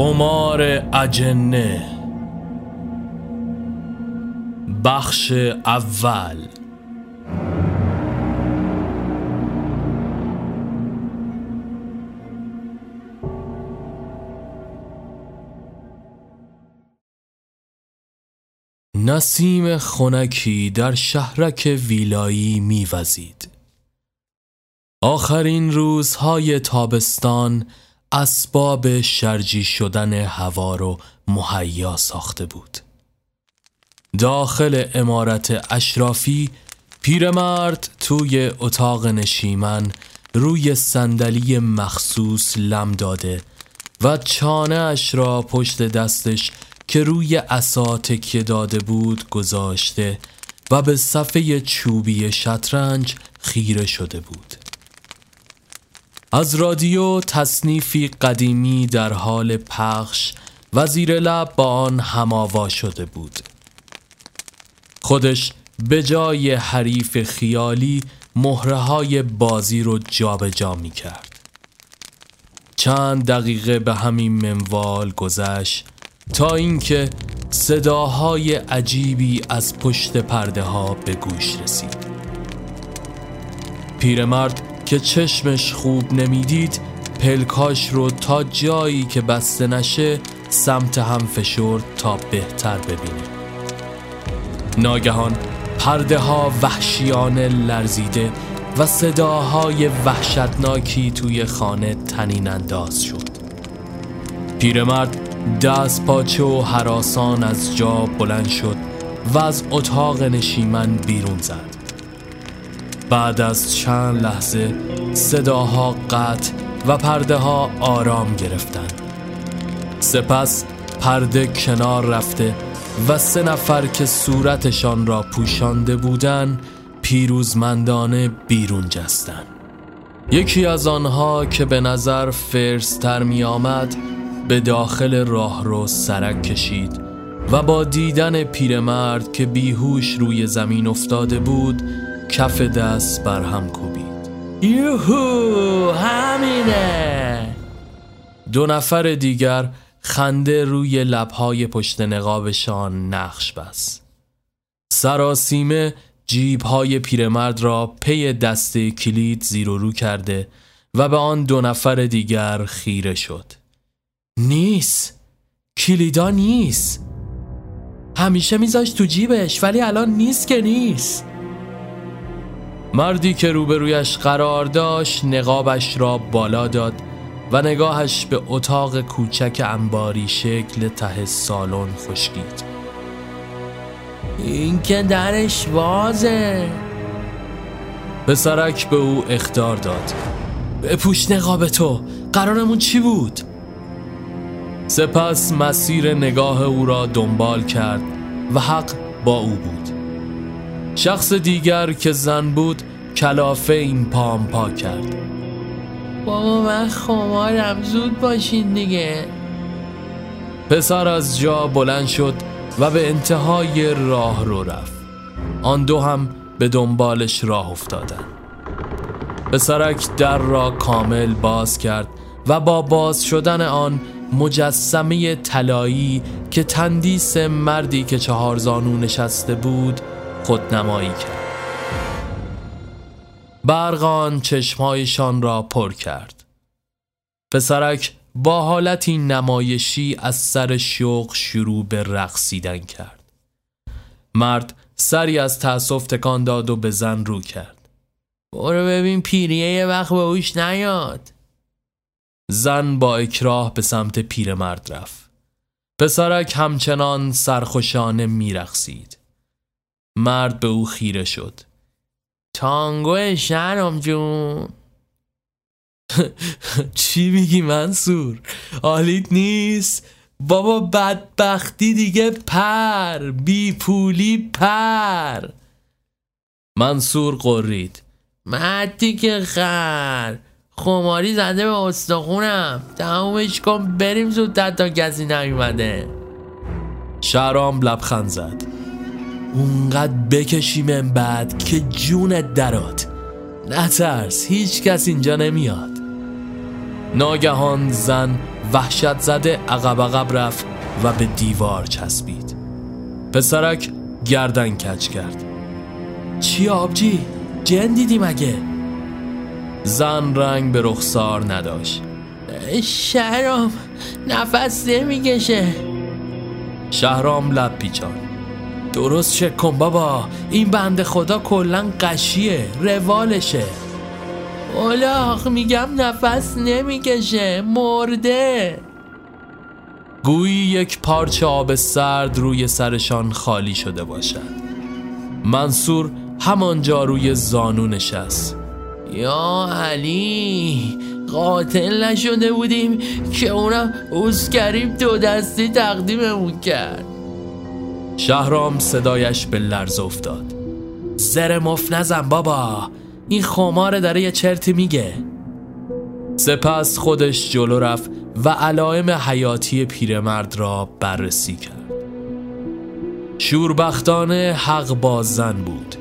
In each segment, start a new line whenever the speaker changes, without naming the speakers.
قمار اجنه. بخش اول. نسیم خنکی در شهرک ویلایی میوزید. آخرین روزهای تابستان اسباب شرجی شدن هوا رو مهیا ساخته بود. داخل امارت اشرافی پیرمرد توی اتاق نشیمن روی صندلی مخصوص لم داده و چانه اش را پشت دستش که روی عصا تکیه داده بود گذاشته و به صفحه چوبی شطرنج خیره شده بود. از رادیو تصنیفی قدیمی در حال پخش و زیر لب با آن هماوا شده بود. خودش به جای حریف خیالی مهره های بازی رو جابجا جا می کرد چند دقیقه به همین منوال گذشت تا اینکه صداهای عجیبی از پشت پرده ها به گوش رسید. پیرمرد که چشمش خوب نمی‌دید پلکاش رو تا جایی که بسته نشه سمت هم فشرد تا بهتر ببینه. ناگهان پرده ها وحشیانه لرزیده و صداهای وحشتناکی توی خانه تنین انداز شد. پیرمرد دست پاچه و حراسان از جا بلند شد و از اتاق نشیمن بیرون زد. بعد از چند لحظه صداها قطع و پرده ها آرام گرفتند. سپس پرده کنار رفته و سه نفر که صورتشان را پوشانده بودند پیروزمندانه بیرون جستند. یکی از آنها که به نظر فرستر می آمد به داخل راه رو سرک کشید و با دیدن پیرمرد که بیهوش روی زمین افتاده بود کف دست بر هم کوبید. یوهو همینه. دو نفر دیگر خنده روی لبهای پشت نقابشان نقش بس سراسیمه جیبهای پیرمرد را پی دسته کلید زیر و رو کرده و به آن دو نفر دیگر خیره شد. نیست. کلیدا نیست. همیشه میذاش تو جیبش ولی الان نیست که نیست. مردی که روبرویش قرار داشت نقابش را بالا داد و نگاهش به اتاق کوچک انباری شکل ته سالن خشکید. این که درش وازه. پسرک به او اختار داد. بپوش نقاب تو قرارمون چی بود؟ سپس مسیر نگاه او را دنبال کرد و حق با او بود. شخص دیگر که زن بود کلافه این پام پا کرد. بابا من خمارم زود باشین دیگه. پسر از جا بلند شد و به انتهای راه رو رفت. آن دو هم به دنبالش راه افتادن پسرک در را کامل باز کرد و با باز شدن آن مجسمه طلایی که تندیس مردی که چهار زانو نشسته بود خودنمایی کرد. برقان چشمهایشان را پر کرد. پسرک با حالتی نمایشی از سر شوق شروع به رقصیدن کرد. مرد سری از تأسف تکان داد و به زن رو کرد. برو ببین پیریه یه وقت به اوش نیاد. زن با اکراه به سمت پیرمرد رفت. پسرک همچنان سرخوشانه میرقصید. مرد به او خیره شد. تانگو شهرام جون. چی میگی منصور؟ آلیت نیست؟ بابا بدبختی دیگه پر. بی پولی پر. منصور قرید. مردی که خر. خماری زده به استخونم. تمومش کن بریم زودتر تا کسی نیومده. شهرام لبخند زد. اونقدر بکشی من بعد که جونت درات. نترس هیچ کس اینجا نمیاد. ناگهان زن وحشت زده عقب عقب رفت و به دیوار چسبید. پسرک گردن کج کرد. چی آبجی؟ جن دیدی مگه؟ زن رنگ به رخسار نداشت.
شهرام نفس نمی‌کشه.
شهرام لب پیچان درست چک کن بابا. این بند خدا کلا قشیه. روالشه.
اولاخ میگم نفس نمی‌کشه. مرده.
گویی یک پارچه آب سرد روی سرشان خالی شده باشد. منصور همانجا روی زانو نشست.
یا علی قاتل نشده بودیم که اونم کریم دو دستی تقدیممون کرد.
شهرام صدایش به لرز افتاد. زر مف نزن بابا این خماره داره یه چرتی میگه. سپس خودش جلو رفت و علائم حیاتی پیرمرد را بررسی کرد. شوربختانه حق بازن بود.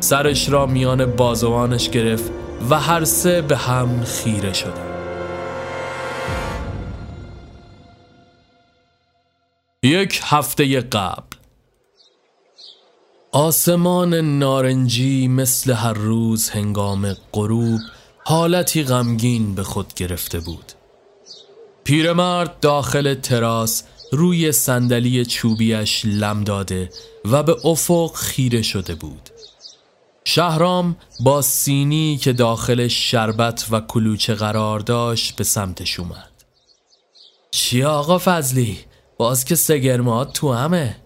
سرش را میان بازوانش گرفت و هر سه به هم خیره شدند. یک هفته قبل. آسمان نارنجی مثل هر روز هنگام غروب حالتی غمگین به خود گرفته بود. پیرمرد داخل تراس روی صندلی چوبیش لم داده و به افق خیره شده بود. شهرام با سینی که داخل شربت و کلوچه قرار داشت به سمتش اومد. چی آقا فضلی؟ باز که سگرمات تو همه.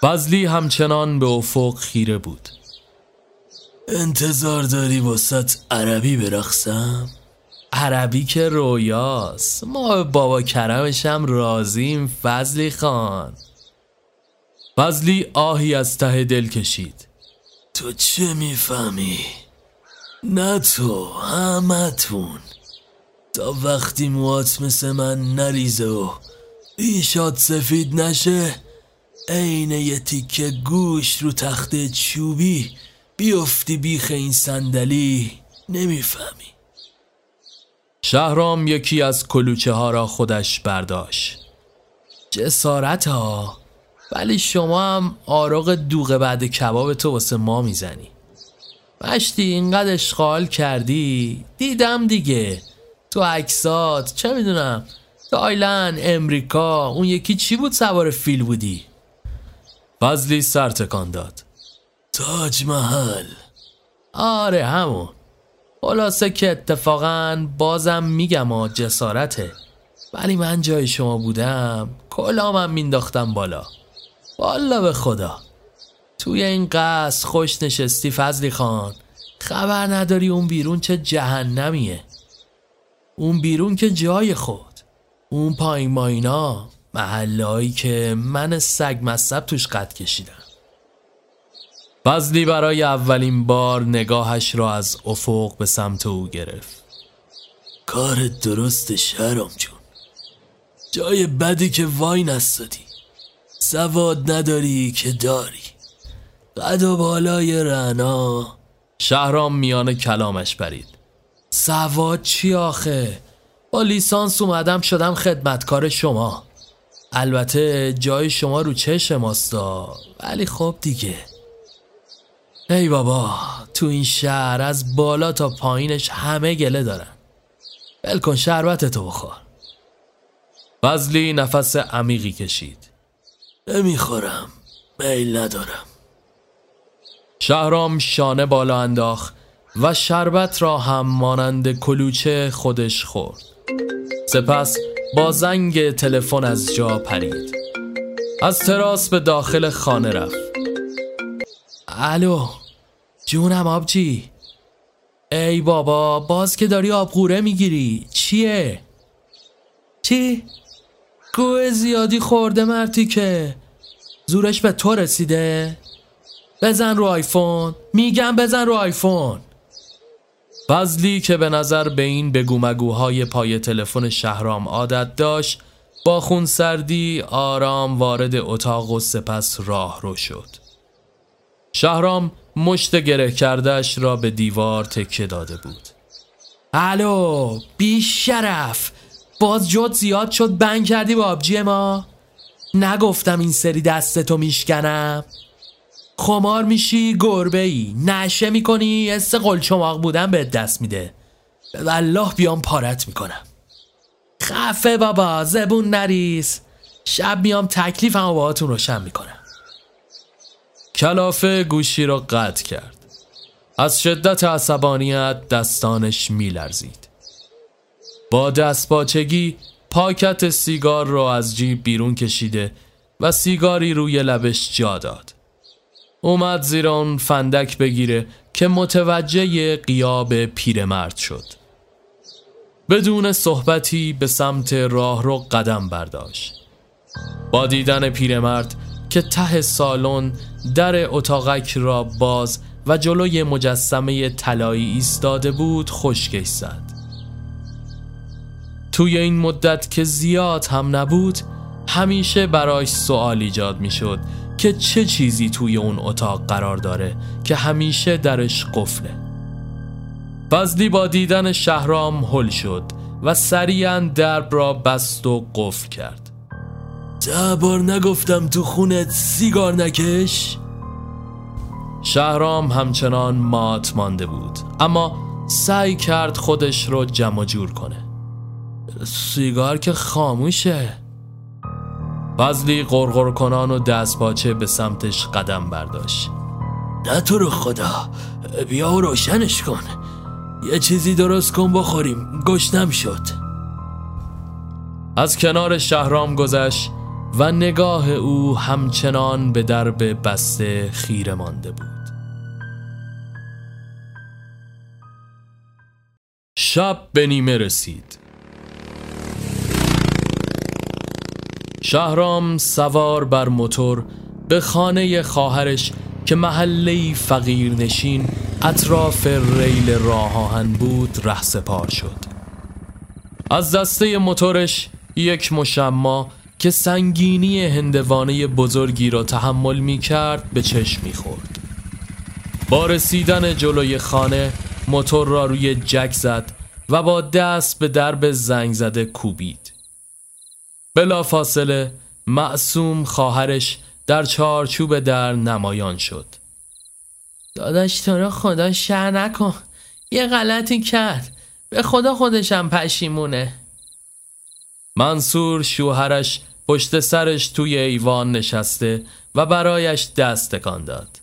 فضلی همچنان به افق خیره بود.
انتظار داری واسط عربی برخصم؟
عربی که رویاست. ما بابا کرمشم رازیم فضلی خان. فضلی آهی از ته دل کشید.
تو چه می‌فهمی؟ نه تو همتون. تا وقتی موات مثل من نریزه و ریشات سفید نشه. عین یه تیکه گوش رو تخت چوبی. بیفتی بیخ این صندلی. نمی‌فهمی.
شهرام یکی از کلوچه ها را خودش برداشت. جسارت ها. ولی شما هم آراغ دوغ بعد کباب تو واسه ما می‌زنی. مشتی اینقدر اشغال کردی؟ دیدم دیگه. تو عکسات چه می‌دونم؟ تایلند امریکا اون یکی چی بود سوار فیل بودی؟ فضلی سر تکان داد.
تاج محل.
آره همون. خلاصه که اتفاقا بازم میگم آ جسارته. ولی من جای شما بودم کلامم مینداختم بالا. والا به خدا. توی این قصد خوش نشستی فضلی خان. خبر نداری اون بیرون چه جهنمیه. اون بیرون که جای خود. اون پایین ماینا محلهایی که من سگ مصب توش قد کشیدم. فضلی برای اولین بار نگاهش را از افق به سمت او گرفت.
کار درست شهرام جون. جای بدی که وای نستادی. سواد نداری که داری. قد و بالای رعنا.
شهرام میان کلامش برید سواد چی آخه؟ با لیسانس اومدم شدم خدمتکار شما. البته جای شما رو چه ماستا ولی خب دیگه. ای بابا تو این شهر از بالا تا پایینش همه گله دارن. بلکن شربت تو بخور. فضلی نفس عمیقی کشید.
نمی‌خورم میل ندارم.
شهرام شانه بالا انداخت و شربت را هم مانند کلوچه خودش خورد. سپس با زنگ تلفن از جا پرید. از تراس به داخل خانه رفت. الو جونم آبجی. ای بابا باز که داری آبغوره می‌گیری. چیه؟ چی؟ گوه زیادی خورده مرتی که. زورش به تو رسیده؟ بزن رو آیفون. میگم بزن رو آیفون. فضلی که به نظر به این بگو مگوهای پای تلفن شهرام عادت داشت با خون سردی آرام وارد اتاق و سپس راه رو شد. شهرام مشت گره کردش را به دیوار تکه داده بود. الو بی شرف. باز جد زیاد شد بنگ کردی با ما؟ نگفتم این سری دستتو میشکنم. خمار میشی گربه ای نشه می‌کنی حس قلچماق بودن به دست میده. والله بیام پارت می‌کنم. خفه بابا زبون نریز. شب میام تکلیفم و باهاتون روشن می‌کنم. کلافه گوشی را قطع کرد. از شدت عصبانیت دستانش میلرزید. با دست باچگی پاکت سیگار را از جیب بیرون کشیده و سیگاری روی لبش جا داد. اومد زیر اون فندک بگیره که متوجه قیاب پیرمرد شد. بدون صحبتی به سمت راه رو قدم برداشت. با دیدن پیرمرد که ته سالن در اتاقک را باز و جلوی مجسمه طلایی ایستاده بود خشکش زد. توی این مدت که زیاد هم نبود همیشه برایش سوال ایجاد می شد که چه چیزی توی اون اتاق قرار داره که همیشه درش قفله. فضلی با دیدن شهرام هل شد و سریعا درب را بست و قفل کرد.
ده بار نگفتم تو خونت سیگار نکش؟
شهرام همچنان مات مانده بود اما سعی کرد خودش رو جمع جور کنه. سیگار که خاموشه. فضلی قرقر کنان و دست باچه به سمتش قدم برداشت.
نه تو رو خدا بیا و روشنش کن. یه چیزی درست کن بخوریم گشتم شد.
از کنار شهرام گذشت و نگاه او همچنان به درب بسته خیره مانده بود. شب به نیمه رسید. شهرام سوار بر موتور به خانه خواهرش که محله فقیر نشین اطراف ریل راه آهن بود ره سپار شد. از دسته موتورش یک مشما که سنگینی هندوانه بزرگی را تحمل می کرد به چشم می خورد با رسیدن جلوی خانه موتور را روی جک زد و با دست به درب زنگ زده کوبید. بلا فاصله معصوم خواهرش در چارچوب در نمایان شد.
داداش تو رو خدا شر نکن. یه غلطی کرد. به خدا خودشم پشیمونه.
منصور شوهرش پشت سرش توی ایوان نشسته و برایش دست تکان داد.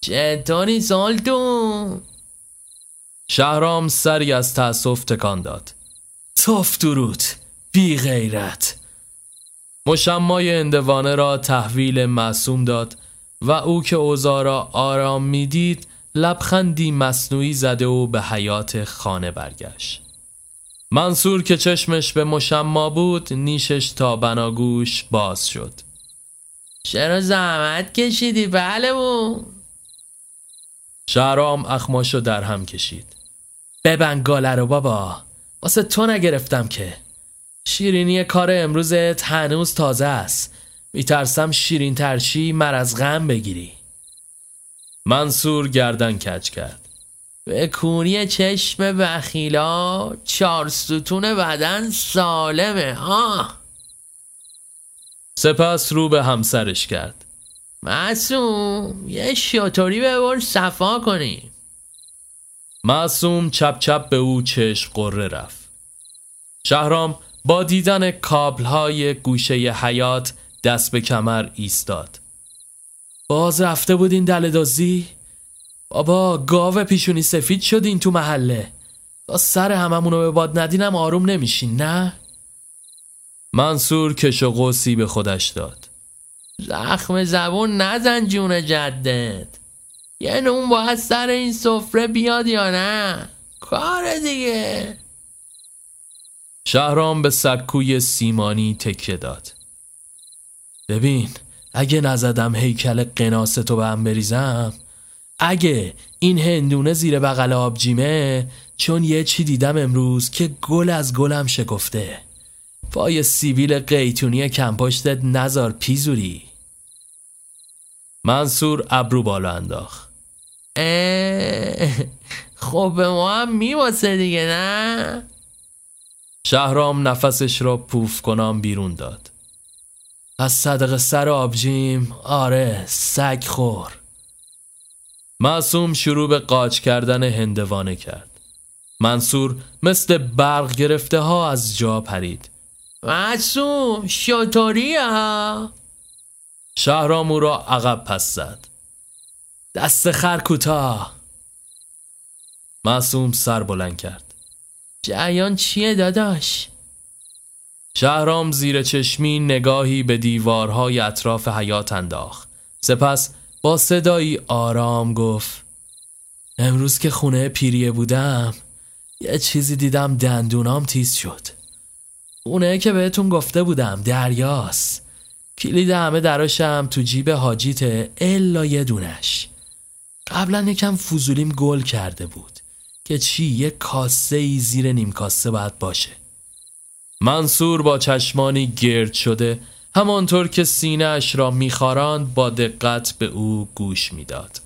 چطوری سالتون؟
شهرام سری از تأسف تکان داد.
توف درود بی غیرت.
مشمای اندوانه را تحویل معصوم داد و او که اوضاع را آرام می‌دید لبخندی مصنوعی زده و به حیات خانه برگشت. منصور که چشمش به مشما بود نیشش تا بناگوش باز شد.
چرا زحمت کشیدی بله بو
شهرام اخماشو در هم کشید. ببند گاله رو بابا. واسه تو نگرفتم که. شیرینی کار امروزت هنوز تازه است. میترسم شیرین ترشی مرز غم بگیری. منصور گردن کج کرد.
به کونی چشم بخیلا چهار ستون بدن سالمه ها
سپس رو به همسرش کرد.
معصوم یه شطوری ببر صفا کنیم
معصوم چپ چپ به او چشم قره رفت. شهرام با دیدن کابل های گوشه حیات دست به کمر ایستاد. باز رفته بودین دل دازی؟ بابا گاو پیشونی سفید شدین تو محله. تا سر هممونو به باد ندینم آروم نمیشین نه؟ منصور کش و قوسی به خودش داد.
زخم زبون نزن جون جدت. یه نون باید سر این سفره بیاد یا نه؟ کار دیگه.
شهرام به سکوی سیمانی تکیه داد. ببین اگه نزدم هیکل قناستو به هم بریزم اگه این هندونه زیر بغل آبجیمه چون یه چی دیدم امروز که گل از گلم شکفته. پای سیبیل قیتونی کمپشتت نزار پیزوری. منصور ابرو بالا انداخت.
خب به ما هم میواسه دیگه نه؟
شهرام نفسش را پوف کنام بیرون داد. از صدق سر آبجیم آره سگ خور. معصوم شروع به قاچ کردن هندوانه کرد. منصور مثل برق گرفته ها از جا پرید.
معصوم شطوری ها.
شهرام او را عقب پس زد. دست خر کوتاه معصوم سر بلند کرد.
جریان چیه داداش؟
شهرام زیر چشمی نگاهی به دیوارهای اطراف حیات انداخت. سپس با صدایی آرام گفت امروز که خونه پیریه بودم یه چیزی دیدم دندونام تیز شد. خونه که بهتون گفته بودم دریاست. کلید همه دراشم تو جیب حاجیت الا یه دونش. قبلا یکم فضولیم گل کرده بود. که چی یه کاسه ای زیر نیم کاسه باید باشه. منصور با چشمانی گرد شده همانطور که سینه اش را میخاراند با دقت به او گوش می‌داد.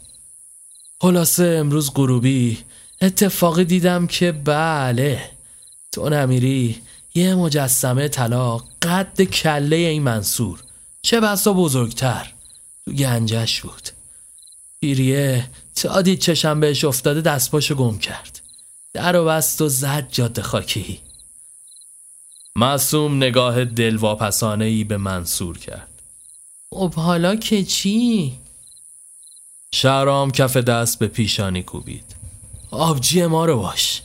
خلاصه امروز غروبی اتفاقی دیدم که بله تو نمیری یه مجسمه طلا قد کله این منصور. چه بسا بزرگتر. تو گنجش بود. پیریه تا دید چشم بهش افتاده دستپاشو گم کرد. در و بست و زد جاده خاکی. معصوم نگاه دلواپسانه ای به منصور کرد.
خب حالا که چی؟
شهرام کف دست به پیشانی کوبید. آبجی ما رو باش.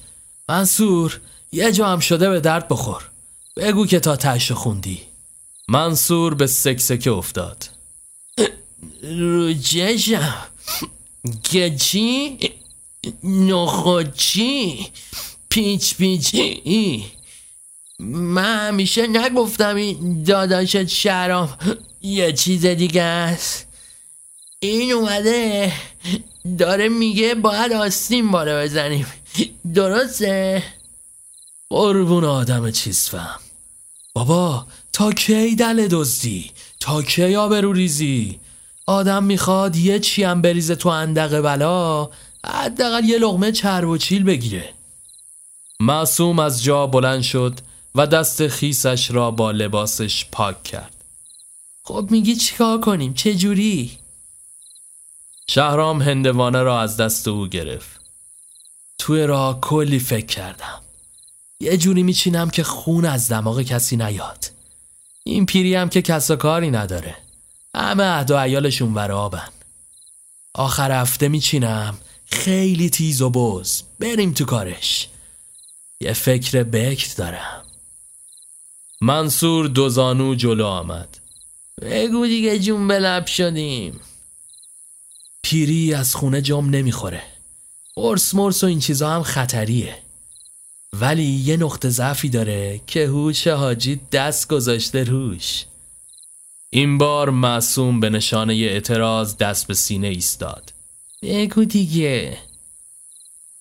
منصور یه جا هم شده به درد بخور. بگو که تا تش خوندی. منصور به سکسکه افتاد.
رو چشم که چی؟ نخوچی پیچ پیچی. من همیشه نگفتم این داداشت شرام یه چیز دیگه است. این اومده داره میگه باید آستین بالا بزنیم. درسته؟
قربون آدم چیز فهم بابا تا کی دل دزدی؟ تا کی آبرو ریزی؟ آدم می‌خواد یه چی هم بریزه تو اندق بلا حداقل یه لغمه چرب و چیل بگیره. معصوم از جا بلند شد و دست خیسش را با لباسش پاک کرد.
خب میگی چیکار کنیم؟ چه جوری؟
شهرام هندوانه را از دست او گرفت. توی را کلی فکر کردم. یه جوری میچینم که خون از دماغ کسی نیاد. این پیری هم که کس و کاری نداره. همه عهد و عیالشون آبن. آخر هفته میچینم خیلی تیز و بز. بریم تو کارش. یه فکر بکت دارم. منصور دوزانو جلو آمد.
بگو دیگه جون به لب شدیم.
پیری از خونه جام نمی‌خوره. قرص مرس و این چیزا هم خطریه. ولی یه نقطه ضعفی داره که هوش حاجی دست گذاشته روش. این بار معصوم به نشانه اعتراض دست به سینه ایستاد.
بگو دیگه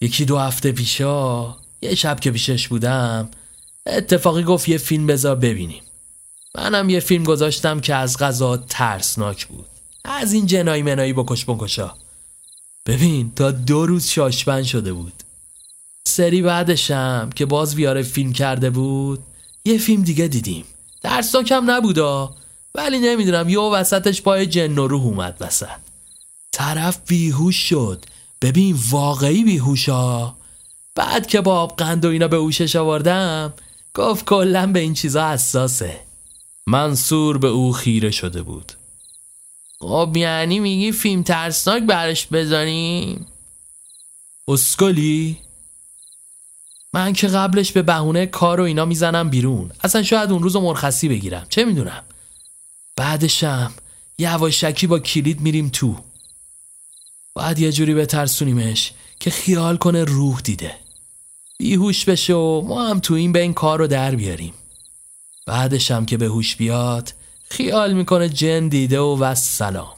یکی دو هفته پیشا یه شب که پیشش بودم اتفاقی گفت یه فیلم بذار ببینیم. منم یه فیلم گذاشتم که از غذا ترسناک بود. از این جنایی منایی بکش بکشا. ببین تا دو روز شاشبن شده بود. سری بعدشم که باز ویاره فیلم کرده بود یه فیلم دیگه دیدیم. ترسناکم نبودا. ولی نمی‌دونم یه وسطش پای جن و روح اومد وسط. طرف بیهوش شد. ببین واقعی بیهوشا بعد که با قند و اینا به هوشش آوردم گفت کلا به این چیزا حساسه. منصور به او خیره شده بود.
خب یعنی میگی فیلم ترسناک برش بذاریم
اسکلی؟ من که قبلش به بهونه کار و اینا می‌زنم بیرون. اصلا شاید اون روز مرخصی بگیرم. چه می‌دونم؟ بعدشم یواشکی با کلید میریم تو. باید یه جوری بترسونیمش که خیال کنه روح دیده. بیهوش بشه و ما هم تو این به این کار رو در بیاریم. بعدشم که به هوش بیاد خیال می‌کنه جن دیده و وست سلام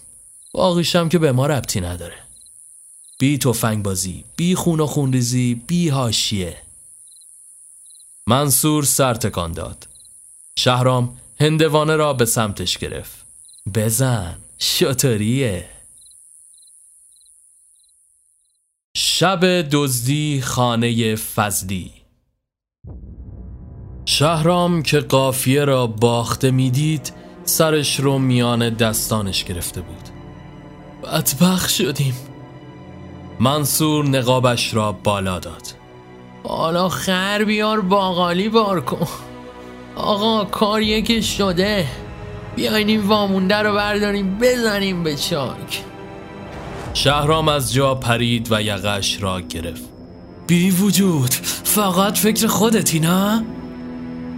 باقیشم که به ما ربطی نداره. بی توفنگ بازی بی خون و خونریزی بی هاشیه منصور سر تکان داد. شهرام هندوانه را به سمتش گرفت. بزن شطوریه شب دزدی خانه فضلی. شهرام که قافیه را باخته می‌دید سرش رو میان دستانش گرفته بود. بدبخ شدیم. منصور نقابش را بالا داد.
حالا خر بیار باقالی بار کن. آقا کار یکی شده. بیاین این وامونده رو برداریم بزنیم به چاک.
شهرام از جا پرید و یقش را گرفت.
بی وجود. فقط فکر خودتی نه؟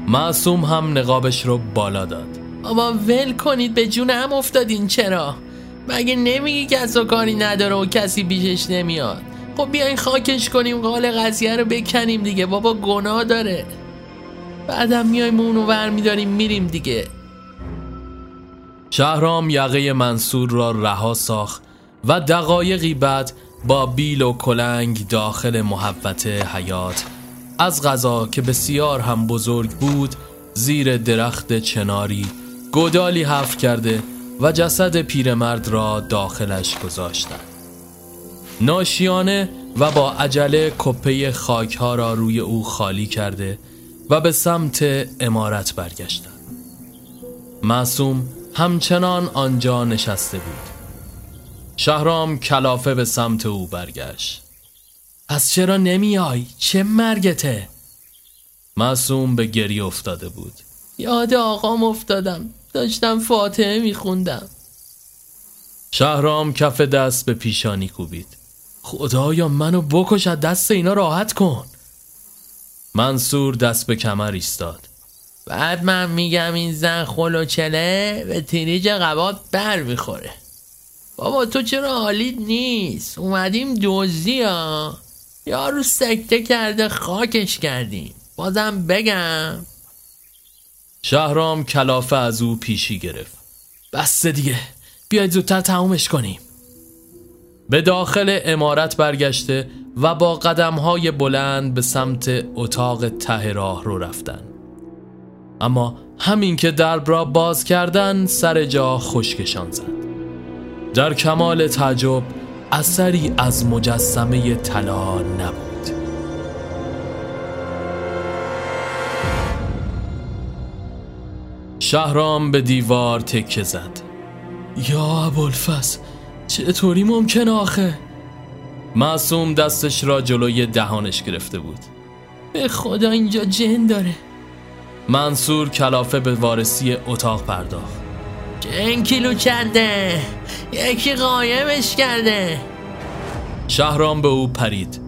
معصوم هم نقابش رو بالا داد.
اما ول کنید به جون هم افتادین چرا؟ مگه نمیگی کس و کاری نداره و کسی بیشش نمیاد؟ خب بیاین خاکش کنیم قال قضیه رو بکنیم دیگه. بابا گناه داره. بعدم میایم اونو ور میداریم میریم دیگه.
شهرام یقه منصور را رها ساخت و دقایقی بعد با بیل و کلنگ داخل محبت حیات از غذا که بسیار هم بزرگ بود زیر درخت چناری گودالی حف کرده و جسد پیرمرد را داخلش گذاشتند ناشیانه و با عجله کپه خاک ها را روی او خالی کرده و به سمت امارت برگشتند. معصوم همچنان آنجا نشسته بود. شهرام کلافه به سمت او برگشت.
پس چرا نمیای؟ چه مرگته؟
معصوم به گری افتاده بود.
یاد آقام افتادم. داشتم فاتحه میخوندم.
شهرام کف دست به پیشانی کوبید.
خدایا منو بکش از دست اینا راحت کن.
منصور دست به کمر ایستاد.
بعد من میگم این زن خلوچله به تیریج قبات بر می‌خوره. بابا تو چرا حالیت نیست؟ اومدیم دوزی ها. یارو سکته کرده خاکش کردیم. بازم بگم.
شهرام کلافه از او پیشی گرفت.
بسته دیگه. بیاید زودتر تمومش کنیم.
به داخل امارت برگشته و با قدم های بلند به سمت اتاق ته راه رو رفتن. اما همین که درب را باز کردن سر جا خشکشان زد. در کمال تعجب اثری از مجسمه طلا نبود. شهرام به دیوار تکه زد.
یا ابوالفضل چطوری ممکن آخه؟
معصوم دستش را جلوی دهانش گرفته بود.
به خدا اینجا جن داره.
منصور کلافه به وارسی اتاق پرداخت.
جن کیلو چنده یکی قایمش کرده.
شهرام به او پرید.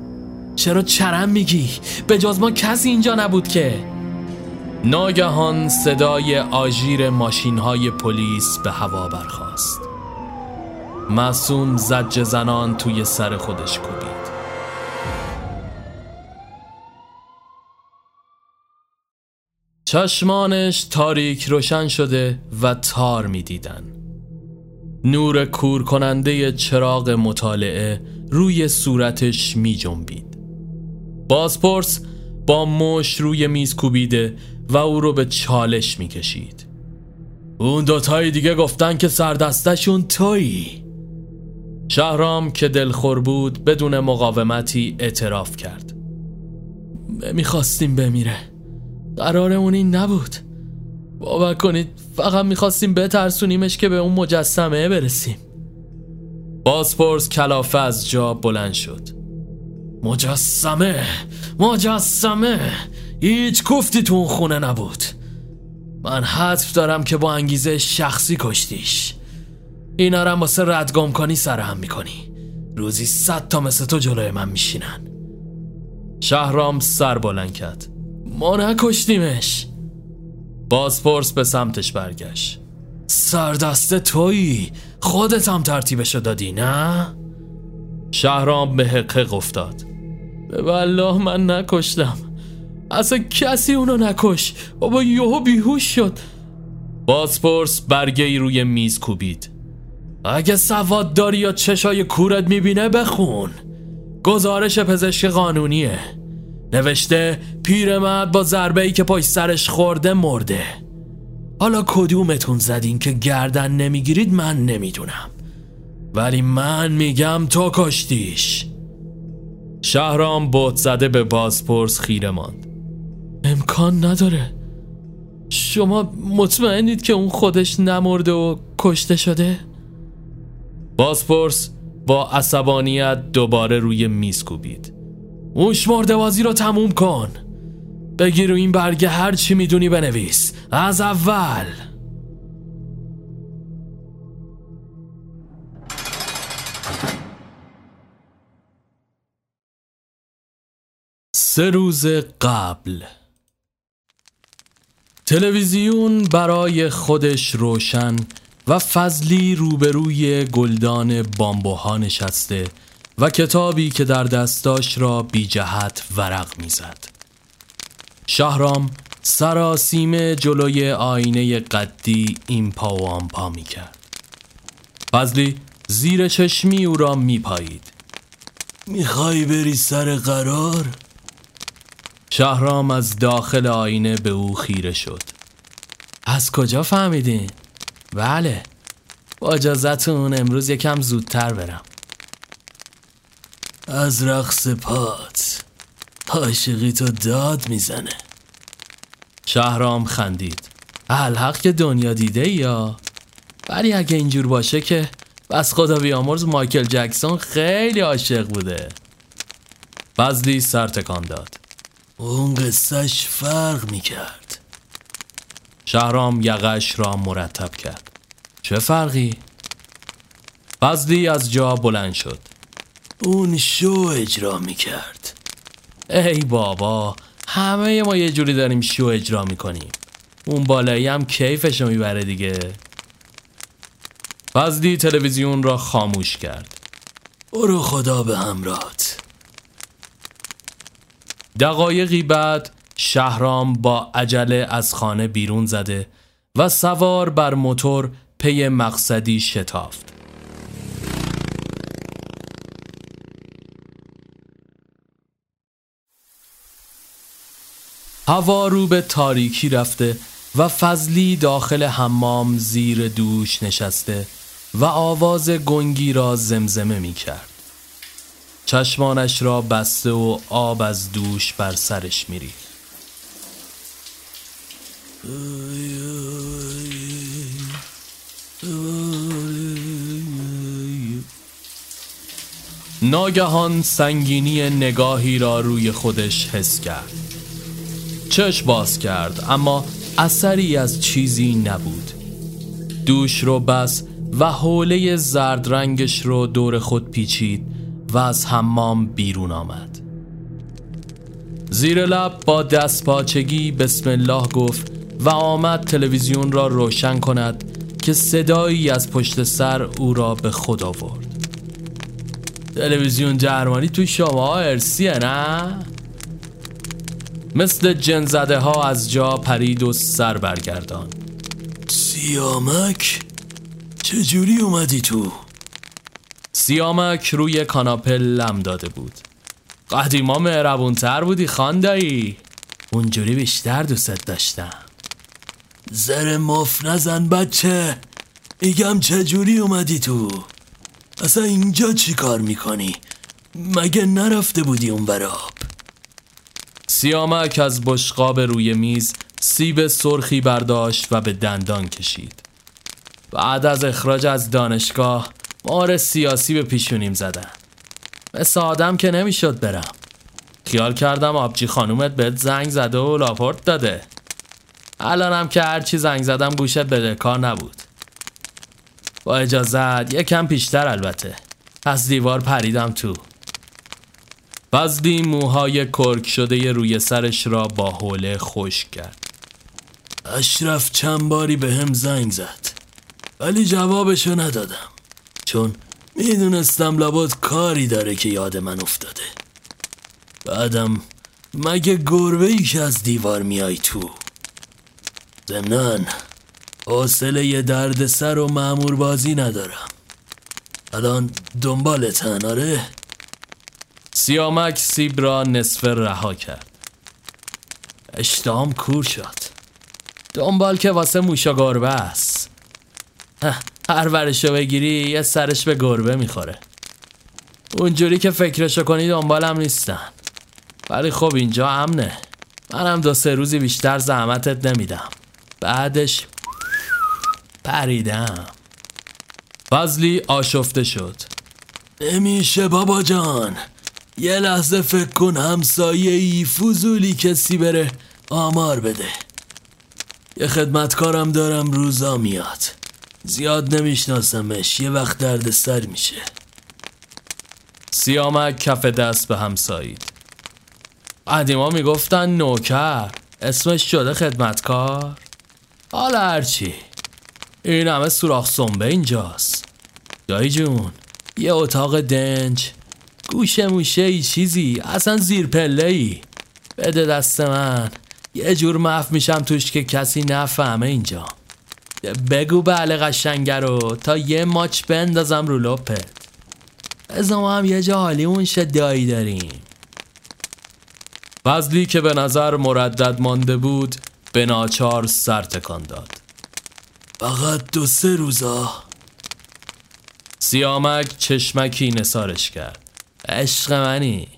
چرا چرم میگی؟ به جز ما کسی اینجا نبود که.
ناگهان صدای آژیر ماشین های پلیس به هوا برخاست. معصوم زج زنان توی سر خودش کوبید. چشمانش تاریک روشن شده و تار می‌دیدن. نور کور کننده چراغ مطالعه روی صورتش می جنبید بازپرس با مش روی میز کوبیده و او رو به چالش می کشید
اون دوتای دیگه گفتن که سردستشون تویی.
شهرام که دلخور بود بدون مقاومتی اعتراف کرد.
می‌خواستیم بمیره. قرارمون این نبود. باور کنید فقط می‌خواستیم بترسونیمش که به اون مجسمه برسیم.
بازپرس کلافه از جا بلند شد.
مجسمه! مجسمه! هیچ گفتی تو اون خونه نبود. من حذف دارم که با انگیزه شخصی کشتیش. اینا رو واسه ردگم کنی سرهم می‌کنی. روزی صد تا مثل تو جلوی من میشینن.
شهرام سر بلند کرد.
ما نکشتیمش.
بازپرس به سمتش برگشت.
سردست تویی. خودت هم ترتیبشو دادی نه؟
شهرام به حقق افتاد.
به والله من نکشتم. اصلا کسی اونو نکش. بابا یهو بیهوش شد.
بازپرس برگه ای روی میز کوبید.
اگه سواد داری یا چشای کورت می‌بینه بخون. گزارش پزشک قانونیه. نوشته پیرمرد با ضربه ای که پای سرش خورده مرده. حالا کدومتون زدین که گردن نمی‌گیرید من نمی‌دونم. ولی من میگم تو کشتیش.
شهرام بوت زده به بازپرس خیره ماند.
امکان نداره.
شما مطمئنید که اون خودش نمرده و کشته شده؟ بازپرس با عصبانیت دوباره روی میز کوبید. شمرده بازی رو تموم کن. بگیر و این برگه هر چی می‌دونی بنویس. از اول. سه روز قبل. تلویزیون برای خودش روشن و فضلی روبروی گلدان بامبوها نشسته و کتابی که در دستاش را بی جهت ورق می‌زد. شهرام سراسیمه جلوی آینه قدی این پا و آن پا می کرد. فضلی زیر چشمی او را می پایید. می‌خوای بری سر قرار؟ شهرام از داخل آینه به او خیره شد از کجا فهمیدین؟ بله. با اجازتون امروز یکم زودتر برم. از رقص پات عاشقی تو داد می‌زنه. شهرام خندید. الحق که دنیا دیده یا؟ ولی اگه اینجور باشه که بس خدا بیامرز مایکل جکسون خیلی عاشق بوده. بزلی سر تکان داد. اون قصهش فرق می‌کرد. شهرام یقش را مرتب کرد. چه فرقی؟ فضلی از جا بلند شد. اون شو اجرا می‌کرد. ای بابا همه ما یه جوری داریم شو اجرا می‌کنیم. اون بالایی هم کیفشو می‌بره دیگه. فضلی تلویزیون را خاموش کرد. برو خدا به همرات دقایقی بعد شهرام با عجله از خانه بیرون زده و سوار بر موتور پی مقصدی شتافت. هوا رو به تاریکی رفته و فضلی داخل حمام زیر دوش نشسته و آواز گنگی را زمزمه می کرد. چشمانش را بسته و آب از دوش بر سرش میری ناگهان سنگینی نگاهی را روی خودش حس کرد. چشم باز کرد اما اثری از چیزی نبود. دوش رو بس و حوله زرد رنگش رو دور خود پیچید و از حمام بیرون آمد. زیر لب با دست پاچگی بسم الله گفت و آمد تلویزیون را روشن کند که صدایی از پشت سر او را به خود آورد. تلویزیون جرمانی تو شما ارسیه نه؟ مثل جنزده ها از جا پرید و سر برگردان سیامک چجوری اومدی تو؟ سیامک روی کاناپه لم داده بود. قدیما مهربونتر بودی خاندایی اونجوری بیشتر دوست داشتم. زر مف نزن بچه. میگم چجوری اومدی تو؟ اصلا اینجا چی کار می‌کنی؟ مگه نرفته بودی اون براب سیامک از بشقاب روی میز سیب سرخی برداشت و به دندان کشید. بعد از اخراج از دانشگاه مار سیاسی به پیشونیم زدن. مثل آدم که نمی‌شد برم. خیال کردم آبجی خانومت بهت زنگ زده و لاپورت داده. الانم که هرچی زنگ زدم گوشت بده کار نبود. با اجازت یکم پیشتر البته. از دیوار پریدم تو. فضلی موهای کرک شده روی سرش را با حوله خشک کرد. اشرف چند باری به هم زنگ زد. ولی جوابشو ندادم. چون می‌دونستم لابد کاری داره که یاد من افتاده. بعدم مگه گربه ای که از دیوار میای تو؟ زمنان حوصله یه درد سر و معمور بازی ندارم. الان دنبالتن آره؟ سیامک سیب را نصف رها کرد. اشتام کور شد. دنبال که واسه موشا گربه است. هر ورشو بگیری یه سرش به گربه می‌خوره. اونجوری که فکرشو کنی دنبالم نیستن. ولی خب اینجا امنه. منم دو سه روزی بیشتر زحمتت نمیدم. بعدش پریدم. فضلی آشفته شد. نمیشه بابا جان. یه لحظه فکر کن همسایه ای فضولی کسی بره آمار بده. یه خدمتکارم دارم روزا میاد. زیاد نمیشناسمش یه وقت درد سر میشه. سیامک کف دست به هم سایید قدیما می‌گفتن نوکر اسمش شده خدمتکار. حالا هرچی این همه سوراخ سنبه اینجاست. دایی جون یه اتاق دنج. گوشه موشه ای چیزی؟ اصلا زیر پله ای. بده دست من. یه جور مف میشم توش که کسی نفهمه اینجا. بگو بله قشنگه تا یه ماچ بندازم رو لپت. از ما هم یه جا حالیمون دایی داریم. فضلی که به نظر مردد مانده بود به ناچار سر تکان داد. فقط دو سه روزا. سیامک چشمکی نسارش کرد. عشق منی.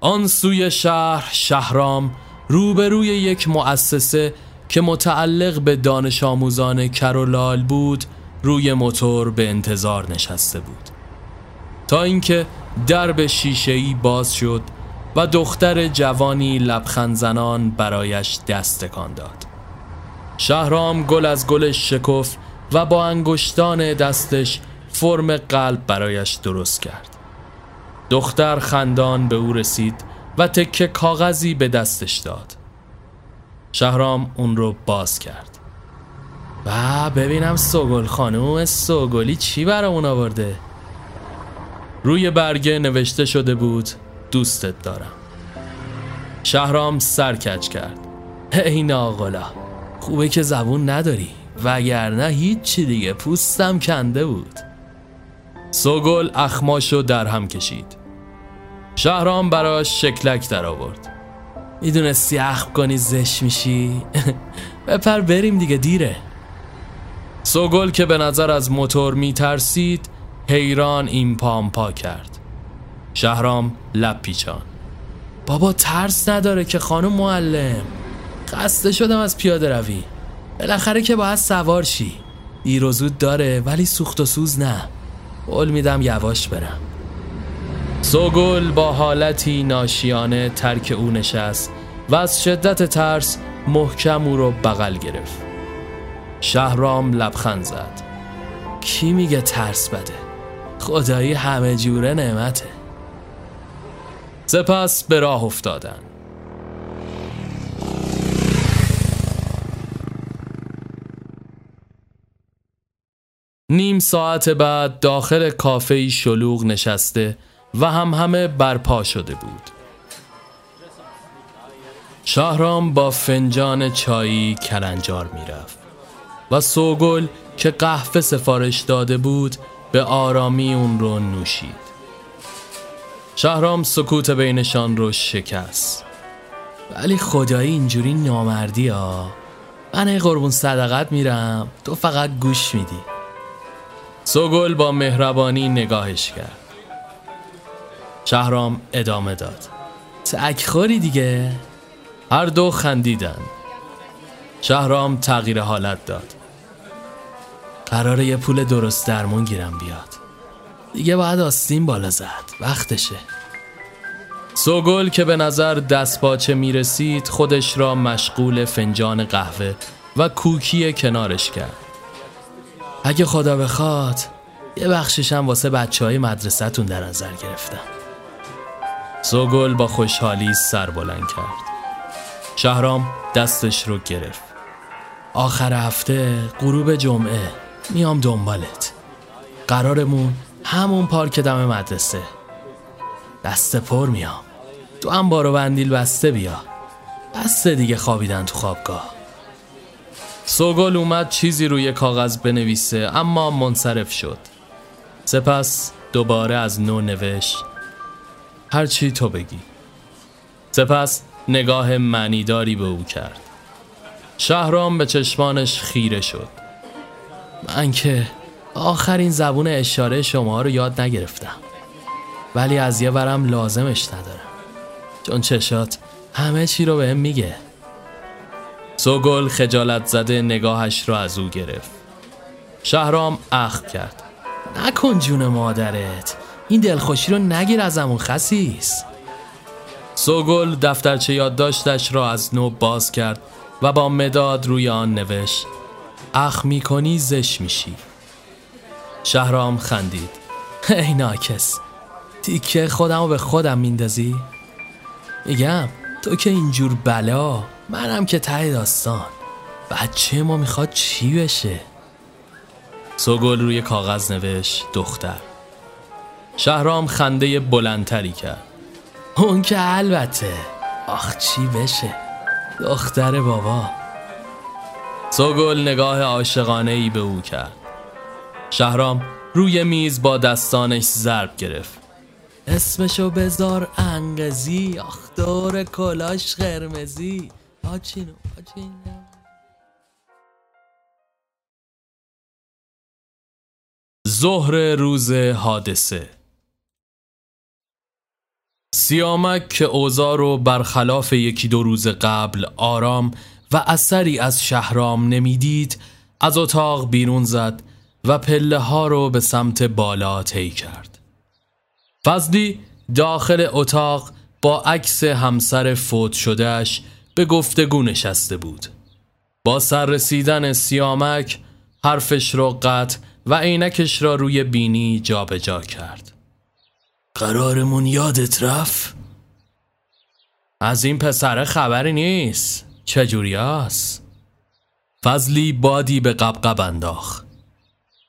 آن سوی شهر شهرام روبروی یک مؤسسه که متعلق به دانش آموزان کرولال بود روی موتور به انتظار نشسته بود. تا اینکه درب شیشه‌ای باز شد و دختر جوانی لبخند زنان برایش دست تکان داد. شهرام گل از گلش شکفت و با انگشتان دستش فرم قلب برایش درست کرد. دختر خندان به او رسید و تکه کاغذی به دستش داد. شهرام اون رو باز کرد. و ببینم سوگل خانوم سوگلی چی برامون آورده؟ روی برگه نوشته شده بود دوستت دارم. شهرام سرکج کرد. ای ناغلا خوبه که زبون نداری. وگرنه هیچی دیگه پوستم کنده بود. سوگل اخماشو در هم کشید. شهرام براش شکلک در آورد. می‌دونستی اخم کنی زش میشی؟ بپر بریم دیگه دیره. سوگل که به نظر از موتور میترسید حیران این پامپا کرد. شهرام لب پیچان. بابا ترس نداره که خانم معلم. خسته شدم از پیاده روی. بالاخره که باید سوار شی. دیر و زود داره ولی سوخت و سوز نه. قول میدم یواش برم. سوگل با حالتی ناشیانه ترک او نشست و از شدت ترس محکم او رو بغل گرفت. شهرام لبخند زد. کی میگه ترس بده؟ خدایی همه جوره نعمته. سپس به راه افتادن. نیم ساعت بعد داخل کافه شلوغ نشسته و هم همه برپا شده بود. شهرام با فنجان چایی کلنجار می‌رفت و سوگل که قهوه سفارش داده بود به آرامی اون رو نوشید. شهرام سکوت بینشان رو شکست. ولی خدایی اینجوری نامردی ها. من قربون صدقت میرم تو فقط گوش میدی. سوگل با مهربانی نگاهش کرد. شهرام ادامه داد. تکخوری دیگه؟ هر دو خندیدن. شهرام تغییر حالت داد. قراره یه پول درست درمون گیرم بیاد. دیگه باید آستین بالا زد. وقتشه. سوگل که به نظر دست باچه می رسید خودش را مشغول فنجان قهوه و کوکی کنارش کرد. اگه خدا بخواد یه بخششم واسه بچه های مدرسهتون در نظر گرفتم. سوگل با خوشحالی سر بلند کرد. شهرام دستش رو گرفت. آخر هفته غروب جمعه میام دنبالت. قرارمون همون پارک دم مدرسه. دست پر میام. تو هم بارو بندیل بسته بیا. بسته دیگه خوابیدن تو خوابگاه. سوگل اومد چیزی روی کاغذ بنویسه اما منصرف شد. سپس دوباره از نو نوشت هرچی تو بگی. سپس نگاه معنیداری به او کرد. شهرام به چشمانش خیره شد. من که آخرین زبون اشاره شما رو یاد نگرفتم. ولی از یه برم لازمش ندارم. چون چشات همه چی رو بهم میگه. سوگل خجالت زده نگاهش را از او گرفت. شهرام اخ کرد.
نکن جون مادرت. این دلخوشی رو نگیر ازمون خسیس.
سوگل دفترچه یادداشتش را از نو باز کرد و با مداد روی آن نوشت. اخ می‌کنی زش میشی. شهرام خندید.
ای ناکس تیکه خودمو به خودم میندازی؟ میگم تو که اینجور بلا منم که ته داستان. بچه ما می‌خواد چی بشه؟
سوگل روی کاغذ نوشت دختر. شهرام خنده بلندتری کرد.
اون که البته. آخ چی بشه؟ دختر بابا.
سوگل نگاه عاشقانه ای به او کرد. شهرام روی میز با دستانش ضرب گرفت.
اسمشو بذار انگزی آخ دور کلاش قرمزی. آچینو آچینو.
ظهر روز حادثه. سیامک که اوزا رو برخلاف یکی دو روز قبل آرام و اثری از شهرام نمی‌دید از اتاق بیرون زد و پله ها رو به سمت بالا طی کرد. فضلی داخل اتاق با عکس همسر فوت شدهش به گفتگو نشسته بود. با سر رسیدن سیامک حرفش رو قطع و عینکش را روی بینی جابجا جا کرد.
قرارمون یادت رفت؟
از این پسره خبری نیست. چجوری هست؟ فضلی بادی به قبقب انداخت.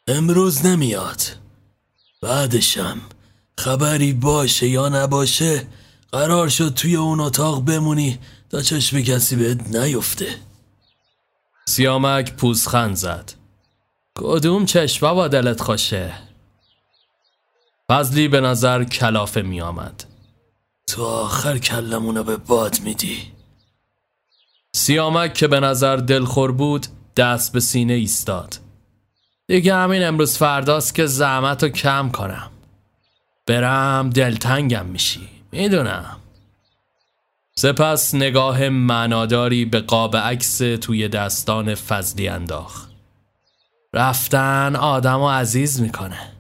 امروز نمیاد. بعدشم. خبری باشه یا نباشه قرار شد توی اون اتاق بمونی تا چشم کسی بهت نیفته.
سیامک پوزخند زد. کدوم چشمه با دلت خوشه؟ فضلی به نظر کلافه می آمد
تو آخر کلمونو به باد میدی.
سیامک که به نظر دلخور بود دست به سینه ایستاد. دیگه همین امروز فرداست که زحمت رو کم کنم. برم دلتنگم میشی می‌دونم. سپس نگاه معناداری به قاب عکس توی دستان فضلی انداخت. رفتن آدم و عزیز می‌کنه.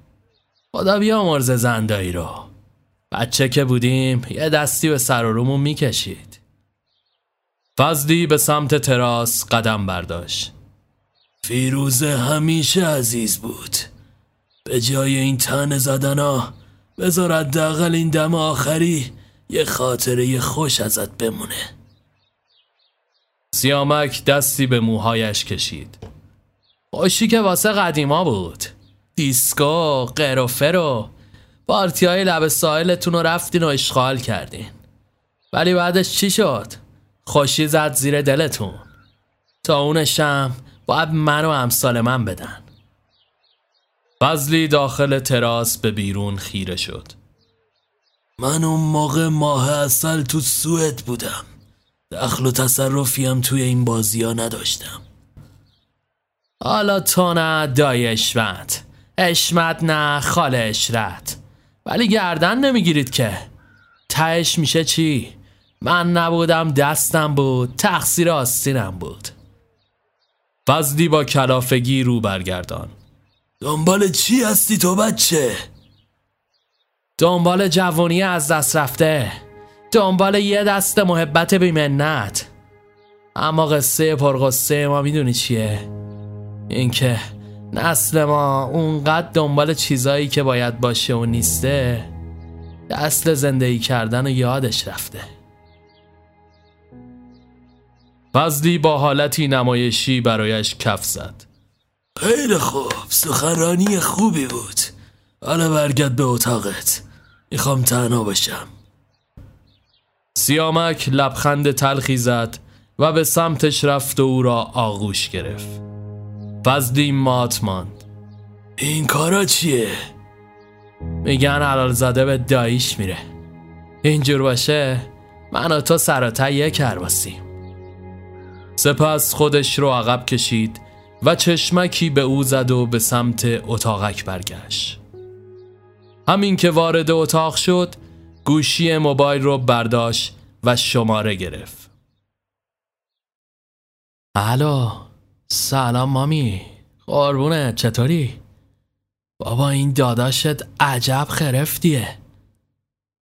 خدا بیا مرز زندایی رو. بچه که بودیم یه دستی به سر و رومون می‌کشید. فضلی به سمت تراس قدم برداشت.
فیروزه همیشه عزیز بود. به جای این تن زدن ها بذار حداقل این دم آخری یه خاطره خوش ازت بمونه.
سیامک دستی به موهایش کشید. خوشی که واسه قدیما بود. دیسکو قر و فر و پارتی های لب ساحلتون رو رفتین و عشق و حال کردین. ولی بعدش چی شد؟ خوشی زد زیر دلتون. تاوانشم باید من و امثال من بدن. فضلی داخل تراس به بیرون خیره شد.
من اون موقع ماه عسل تو سوئد بودم. دخل و تصرفیم توی این بازی ها نداشتم.
حالا تو نه دای اشمت اشمت نه خال اشرت ولی گردن نمی‌گیرید که. تهش میشه چی؟ من نبودم دستم بود تقصیر آستینم بود.
فضلی با کلافگی رو برگردان
دنبال چی هستی تو بچه؟
دنبال جوانی از دست رفته دنبال یه دست محبت بیمنت اما قصه پرقصه ما می‌دونی چیه؟ اینکه نسل ما اونقدر دنبال چیزایی که باید باشه و نیسته اصل زندگی کردن و یادش رفته
فضلی با حالتی نمایشی برایش کف زد.
خیلی خوب. سخنرانی خوبی بود. حالا برگرد به اتاقت. می‌خوام تنها باشم.
سیامک لبخند تلخی زد و به سمتش رفت و او را آغوش گرفت. فضلی مات ماند.
این کارا چیه؟
میگن حلال زده به داییش میره. اینجور باشه من و تو سراتا یک کرباسیم سپس خودش رو عقب کشید و چشمکی به او زد و به سمت اتاقک برگشت. همین که وارد اتاق شد گوشی موبایل رو برداشت و شماره گرفت. الو سلام مامی. قربونت چطوری؟ بابا این داداشت عجب خرفتیه.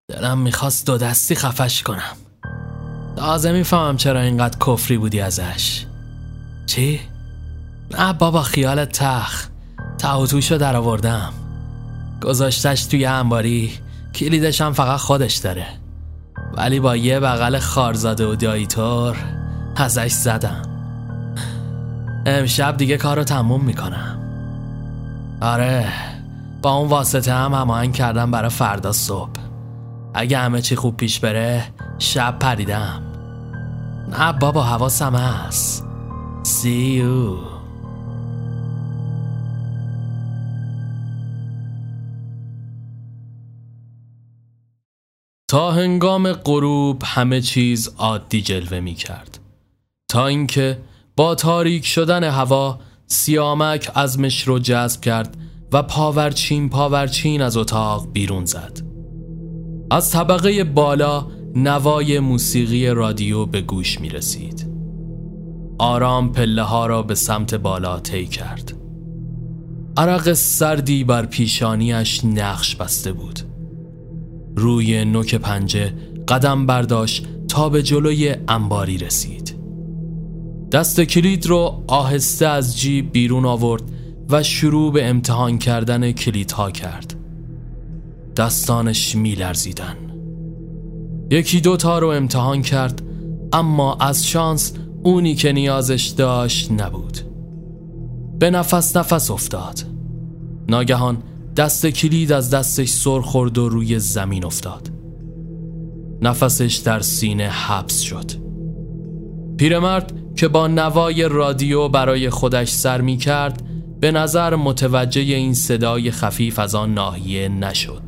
دلم می‌خواست دو دستی خفش کنم. تازه می‌فهمم چرا اینقدر کفری بودی ازش. چی؟ نه بابا خیال تخ. تاوتوشو در آوردم گذاشتش توی انباری. کلیدش هم فقط خودش داره. ولی با یه بغل خارزاده و داییتور ازش زدم. امشب دیگه کارو تموم می‌کنم. آره با اون واسطه هم هماهنگ کردم برای فردا صبح. اگه همه چی خوب پیش بره شب پریدم. نه بابا حواسم هست. You. تا هنگام غروب همه چیز عادی جلوه می کرد. تا اینکه با تاریک شدن هوا سیامک ازمش رو جذب کرد و پاورچین پاورچین از اتاق بیرون زد. از طبقه بالا نوای موسیقی رادیو به گوش می رسید آرام پله ها را به سمت بالا طی کرد. عرق سردی بر پیشانیش نقش بسته بود. روی نوک پنجه قدم برداشت تا به جلوی انباری رسید. دست کلید رو آهسته از جیب بیرون آورد و شروع به امتحان کردن کلیدها کرد. دستانش می یکی دوتا رو امتحان کرد اما از شانس اونی که نیازش داشت نبود. به نفس نفس افتاد. ناگهان دست کلید از دستش سر خورد و روی زمین افتاد. نفسش در سینه حبس شد. پیرمرد که با نوای رادیو برای خودش سر می کرد به نظر متوجه این صدای خفیف از آن ناحیه نشد.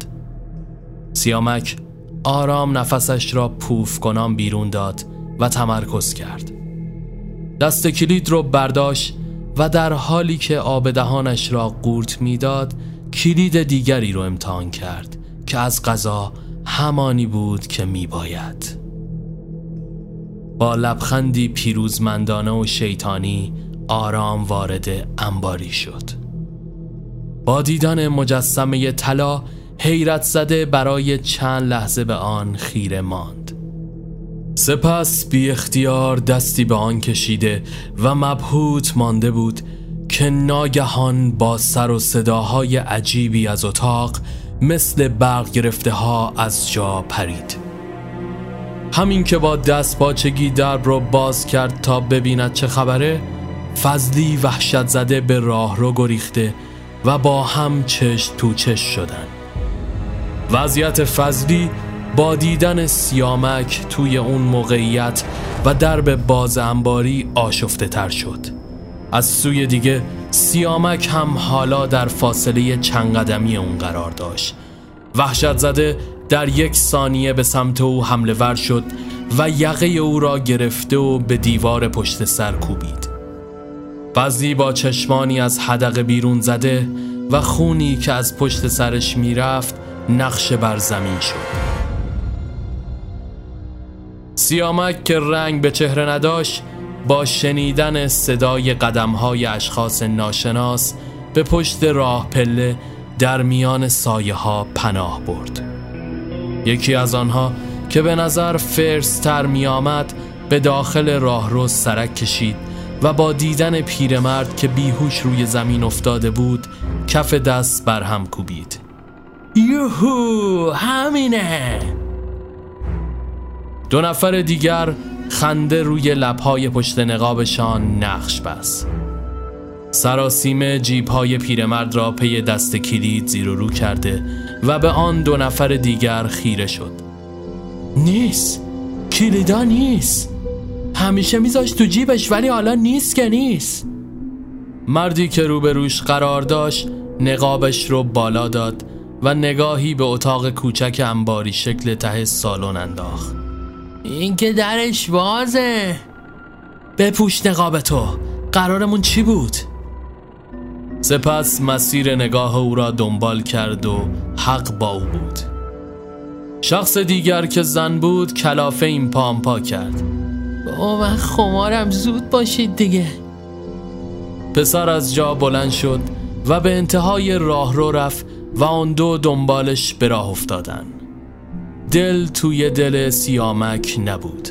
سیامک آرام نفسش را پوف کنان بیرون داد و تمرکز کرد. دست کلید رو برداشت و در حالی که آب دهانش را قورت می‌داد کلید دیگری رو امتحان کرد که از قضا همانی بود که می باید با لبخندی پیروزمندانه و شیطانی آرام وارد انباری شد. با دیدن مجسمه طلا حیرت زده برای چند لحظه به آن خیره ماند. سپس بی اختیار دستی به آن کشیده و مبهوت مانده بود که ناگهان با سر و صداهای عجیبی از اتاق مثل برق گرفته ها از جا پرید. همین که با دست باچگی درب رو باز کرد تا ببیند چه خبره فضلی وحشت زده به راه رو گریخته و با هم چشت تو چش شدن وضعیت فضلی با دیدن سیامک توی اون موقعیت و درب باز انباری آشفته تر شد. از سوی دیگه سیامک هم حالا در فاصله چند قدمی اون قرار داشت. وحشت زده در یک ثانیه به سمت او حمله ور شد و یقه او را گرفته و به دیوار پشت سر کوبید. بعضی با چشمانی از حدق بیرون زده و خونی که از پشت سرش می‌رفت نقش بر زمین شد. سیامک که رنگ به چهره نداشت با شنیدن صدای قدمهای اشخاص ناشناس به پشت راه پله در میان سایه ها پناه برد. یکی از آنها که به نظر فرستر می آمد به داخل راه رو سرک کشید و با دیدن پیرمرد که بیهوش روی زمین افتاده بود کف دست بر هم کوبید. یوهو همینه. دو نفر دیگر خنده روی لبهای پشت نقابشان نقش بس سراسیم جیب های پیرمرد را پی دست کلید زیر و رو کرده و به آن دو نفر دیگر خیره شد. نیست. کلیدا نیست. همیشه میذاشت تو جیبش ولی حالا نیست که نیست. مردی که روبروش قرار داشت نقابش رو بالا داد و نگاهی به اتاق کوچک انباری شکل ته سالن انداخت.
این که درش بازه
بپوش نقاب تو. قرارمون چی بود؟ سپس مسیر نگاه او را دنبال کرد و حق با او بود. شخص دیگر که زن بود کلافه این پامپا کرد.
با من خمارم زود باشید دیگه.
پسر از جا بلند شد و به انتهای راه رو رفت و آن دو دنبالش به راه افتادن. دل توی دل سیامک نبود.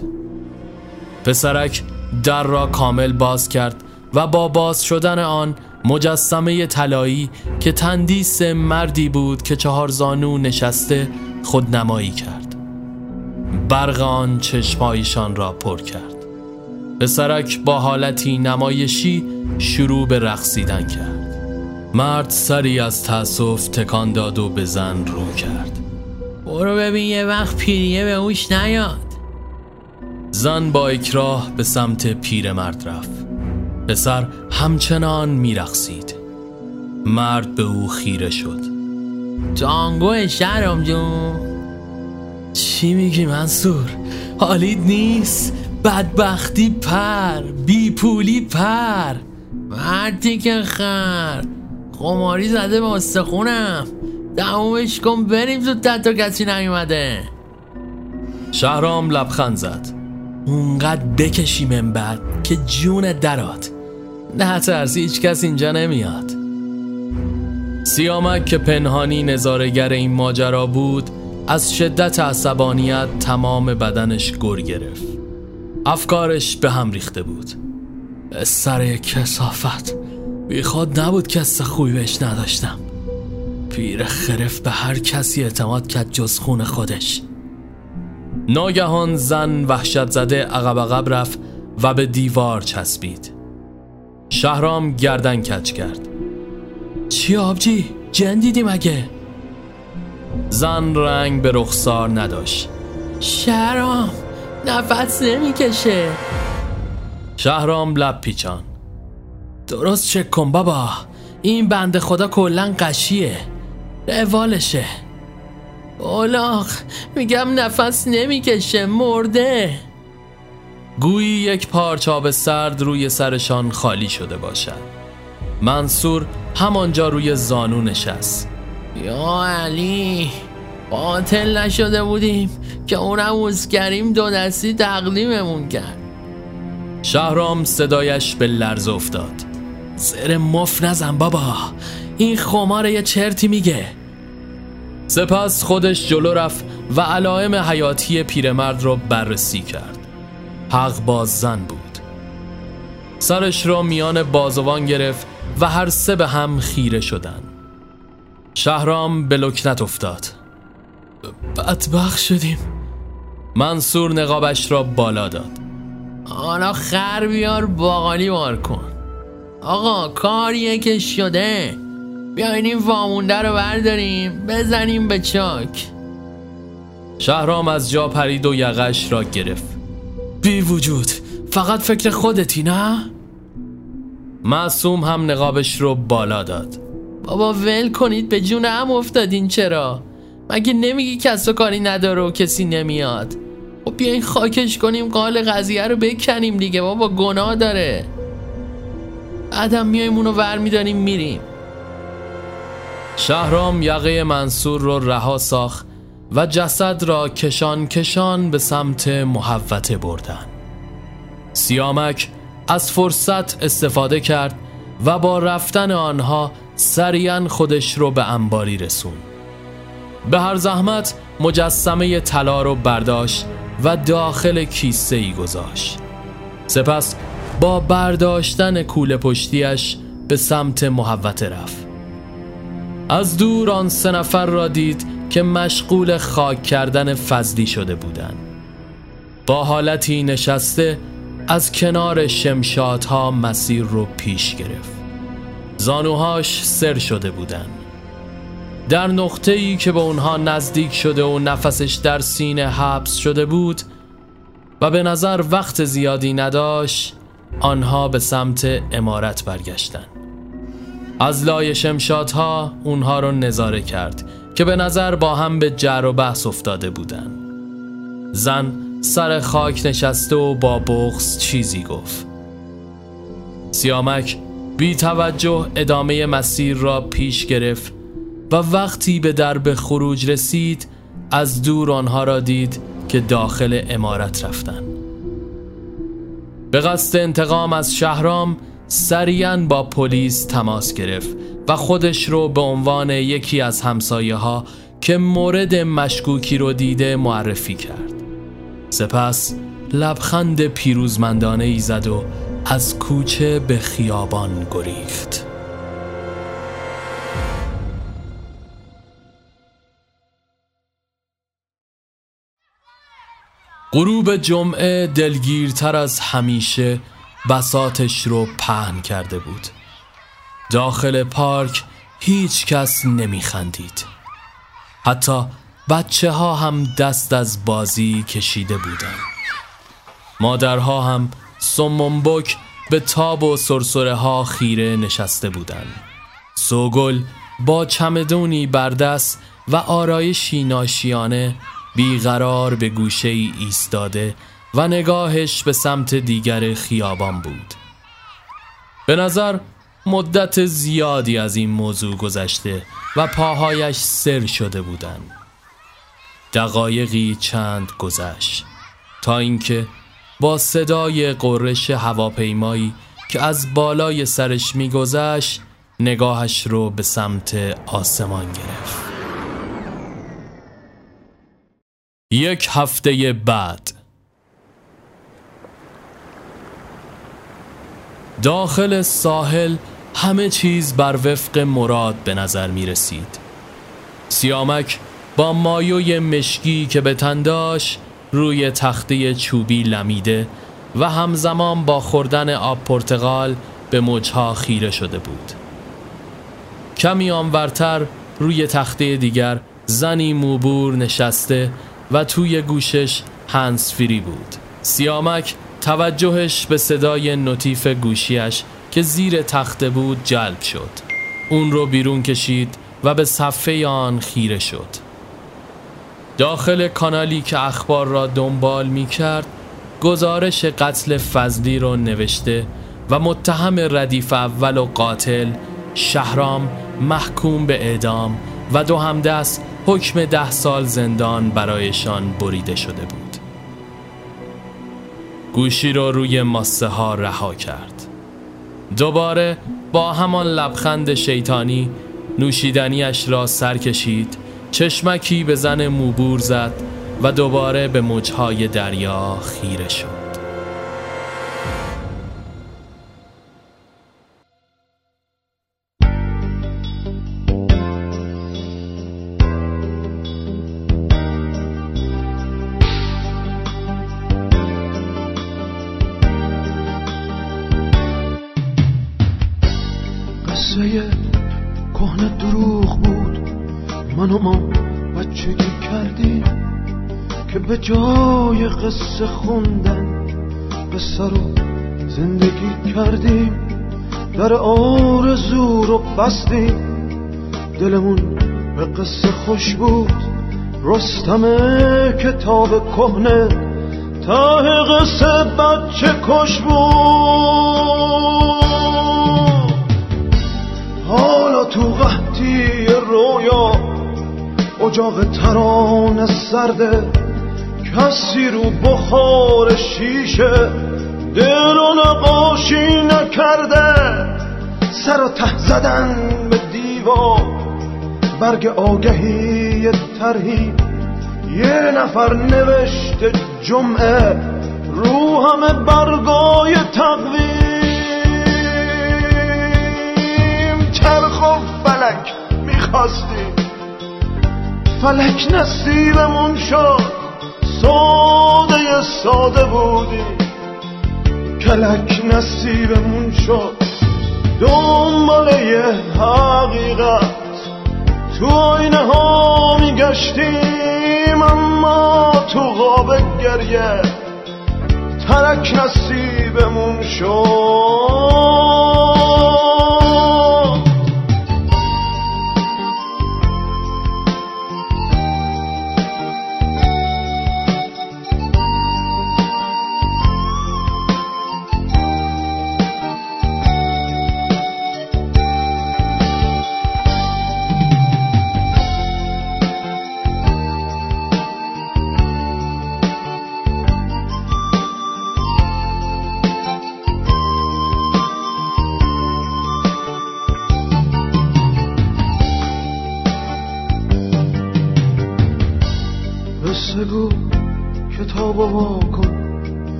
پسرک در را کامل باز کرد و با باز شدن آن مجسمه طلایی که تندیس مردی بود که چهار زانو نشسته خودنمایی کرد. برق آن چشمایشان را پر کرد. پسرک با حالتی نمایشی شروع به رقصیدن کرد. مرد سری از تأسف تکان داد و به زن رو کرد.
برو ببین یه وقت پیریه به اوش نیاد.
زن با اکراه به سمت پیرمرد رفت. پسر همچنان میرقصید. مرد به او خیره شد.
جانگو شهرام جون.
چی میگی منصور؟ حالید نیست؟ بدبختی پر بی پولی پر.
مردی که خر خماری زده به استخونم. دمومش کن بریم زودتر تا کسی نیومده.
شهرام لبخند زد.
اونقدر بکشیم این بعد که جون درات. نه ترسی هیچ کس اینجا نمیاد.
سیامک که پنهانی نظارگر این ماجرا بود از شدت عصبانیت تمام بدنش گر گرفت. افکارش به هم ریخته بود.
سر کسافت. بی خود نبود کس خوبی بهش نداشتم. پیر خرف به هر کسی اعتماد کرد جز خون خودش.
ناگهان زن وحشت زده عقب عقب رفت و به دیوار چسبید. شهرام گردن کچ کرد.
چی آبجی؟ جن دیدی مگه؟
زن رنگ به رخسار نداشت.
شهرام نفس نمی‌کشه.
شهرام لب پیچان
درست چک کن بابا. این بند خدا کلا قشیه. روالشه.
اولاغ میگم نفس نمی‌کشه مرده.
گویی یک پارچاب سرد روی سرشان خالی شده باشد. منصور همانجا روی زانو نشست.
یا علی باطل نشده بودیم که اونم کریم دو دستی تقدیممون کرد.
شهرام صدایش به لرز افتاد.
زر مف نزن بابا. این خمار یه چرتی میگه.
سپس خودش جلو رفت و علائم حیاتی پیرمرد را بررسی کرد. حق باز زن بود. سرش را میان بازوان گرفت و هر سه به هم خیره شدن. شهرام به لکنت افتاد.
بدبخ شدیم.
منصور نقابش را بالا داد.
حالا خر بیار باقالی بار کن. آقا کاریه که شده. بیاین این وامونده رو برداریم. بزنیم به چاک.
شهرام از جا پرید و یقش را گرفت.
بی وجود. فقط فکر خودتی نه؟
معصوم هم نقابش رو بالا داد.
بابا ول کنید. به جون هم افتادین چرا؟ مگه نمیگی کس و کاری نداره و کسی نمیاد؟ خب بیاین خاکش کنیم قال قضیه رو بکنیم دیگه. بابا گناه داره. بعدم میایم اونو ور می‌دانیم میریم.
شهرام یقه منصور رو رها ساخت و جسد را کشان کشان به سمت محوته بردن. سیامک از فرصت استفاده کرد و با رفتن آنها سریعا خودش رو به انباری رسون به هر زحمت مجسمه طلا رو برداشت و داخل کیسه ای گذاشت. سپس با برداشتن کوله پشتیش به سمت محوته رفت از دور آن سه نفر را دید که مشغول خاک کردن فضلی شده بودند. با حالتی نشسته از کنار شمشادها مسیر رو پیش گرفت زانوهاش سر شده بودند. در نقطه ای که به اونها نزدیک شده و نفسش در سینه حبس شده بود و به نظر وقت زیادی نداشت آنها به سمت امارت برگشتند. از لای شمشادها اونها رو نظاره کرد که به نظر با هم به جر و بحث افتاده بودن زن سر خاک نشسته و با بغز چیزی گفت. سیامک بی توجه ادامه مسیر را پیش گرفت و وقتی به درب خروج رسید از دور آنها را دید که داخل امارت رفتن به قصد انتقام از شهرام سریعا با پلیس تماس گرفت و خودش رو به عنوان یکی از همسایه ها که مورد مشکوکی رو دیده معرفی کرد. سپس لبخند پیروزمندانه ای زد و از کوچه به خیابان گریخت. غروب جمعه دلگیرتر از همیشه بساتش رو پهن کرده بود. داخل پارک هیچ کس نمی خندید حتی بچه ها هم دست از بازی کشیده بودند. مادرها هم سمنبک به تاب و سرسره ها خیره نشسته بودند. سوگل با چمدونی بردست و آرایشی ناشیانه بیقرار به گوشه ای ایستاده و نگاهش به سمت دیگر خیابان بود. به نظر مدت زیادی از این موضوع گذشته و پاهایش سر شده بودند دقایقی چند گذشت تا اینکه با صدای قررش هواپیمایی که از بالای سرش میگذشت نگاهش رو به سمت آسمان گرفت. یک هفته بعد. داخل ساحل همه چیز بر وفق مراد به نظر می رسید. سیامک با مایوی مشکی که به تنداش روی تخته چوبی لمیده و همزمان با خوردن آب پرتغال به موجها خیره شده بود. کمی آنورتر روی تخته دیگر زنی موبور نشسته و توی گوشش هنسفری بود. سیامک توجهش به صدای نوتیف گوشیش که زیر تخته بود جلب شد. اون رو بیرون کشید و به صفحه آن خیره شد. داخل کانالی که اخبار را دنبال می کرد گزارش قتل فضلی رو نوشته و متهم ردیف اول و قاتل شهرام محکوم به اعدام و دو همدست حکم ده سال زندان برایشان بریده شده بود. گوشی رو روی ماسه ها رها کرد. دوباره با همان لبخند شیطانی نوشیدنیش را سر کشید چشمکی به زن موبور زد و دوباره به موجهای دریا خیره شد.
جای قصه خوندن. قصه رو زندگی کردیم. در آرزو رو بستیم. دلمون به قصه خوش بود. رستم کتاب کهنه. ته قصه بچه کش بود. حالا تو قحطی رویا اجاق تران سرده. کسی رو بخار شیشه دل و نقاشی نکرده. سر و ته زدن به دیوار برگ آگهی ترهی. یه نفر نوشته جمعه رو همه برگای تقویم. چرخ و فلک می‌خواستیم فلک نصیبمون شد. ساده بودی. کلک نصیبمون شد. دنبال یه حقیقت. تو آینه ها میگشتیم اما تو غاب گریه. ترک نصیبمون شد.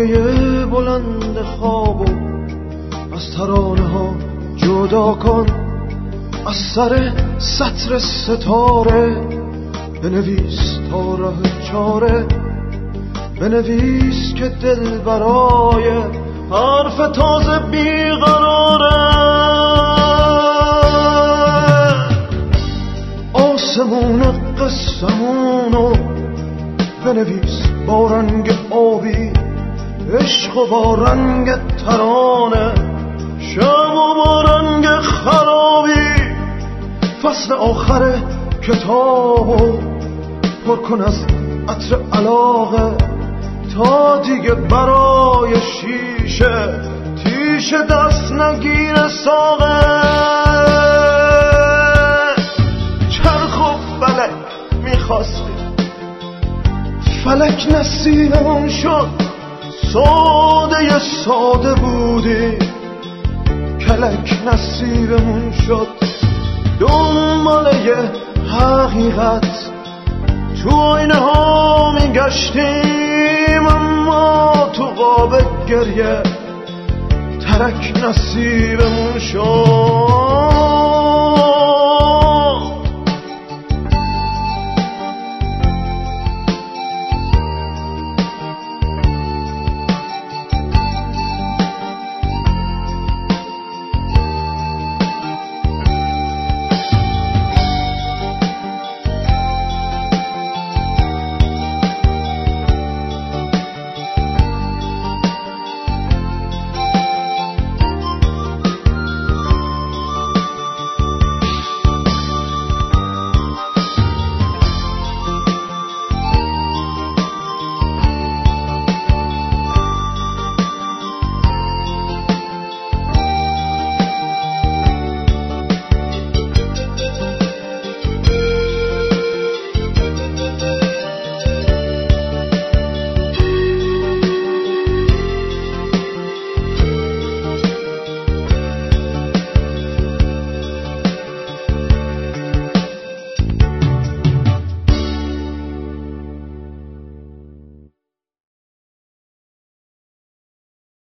سایه بلند خواب از ترانه ها جدا کن. از سر سطر ستاره بنویس تا راه چاره. بنویس که دل برای حرف تازه بیقراره. آسمون قسمونو بنویس با رنگ آبی. عشق و با رنگ ترانه شب و با رنگ خرابی. فصل آخر کتابو پر کن از عطر علاقه. تا دیگه برای شیشه تیشه دست نگیر ساقه. چرخ و فلک می‌خواستی. فلک نصیبمون شد. ساده ساده بودی. کلک نصیبمون شد. یه حقیقت. تو آینه ها میگشتیم اما تو قاب گریه ترک نصیبمون شد.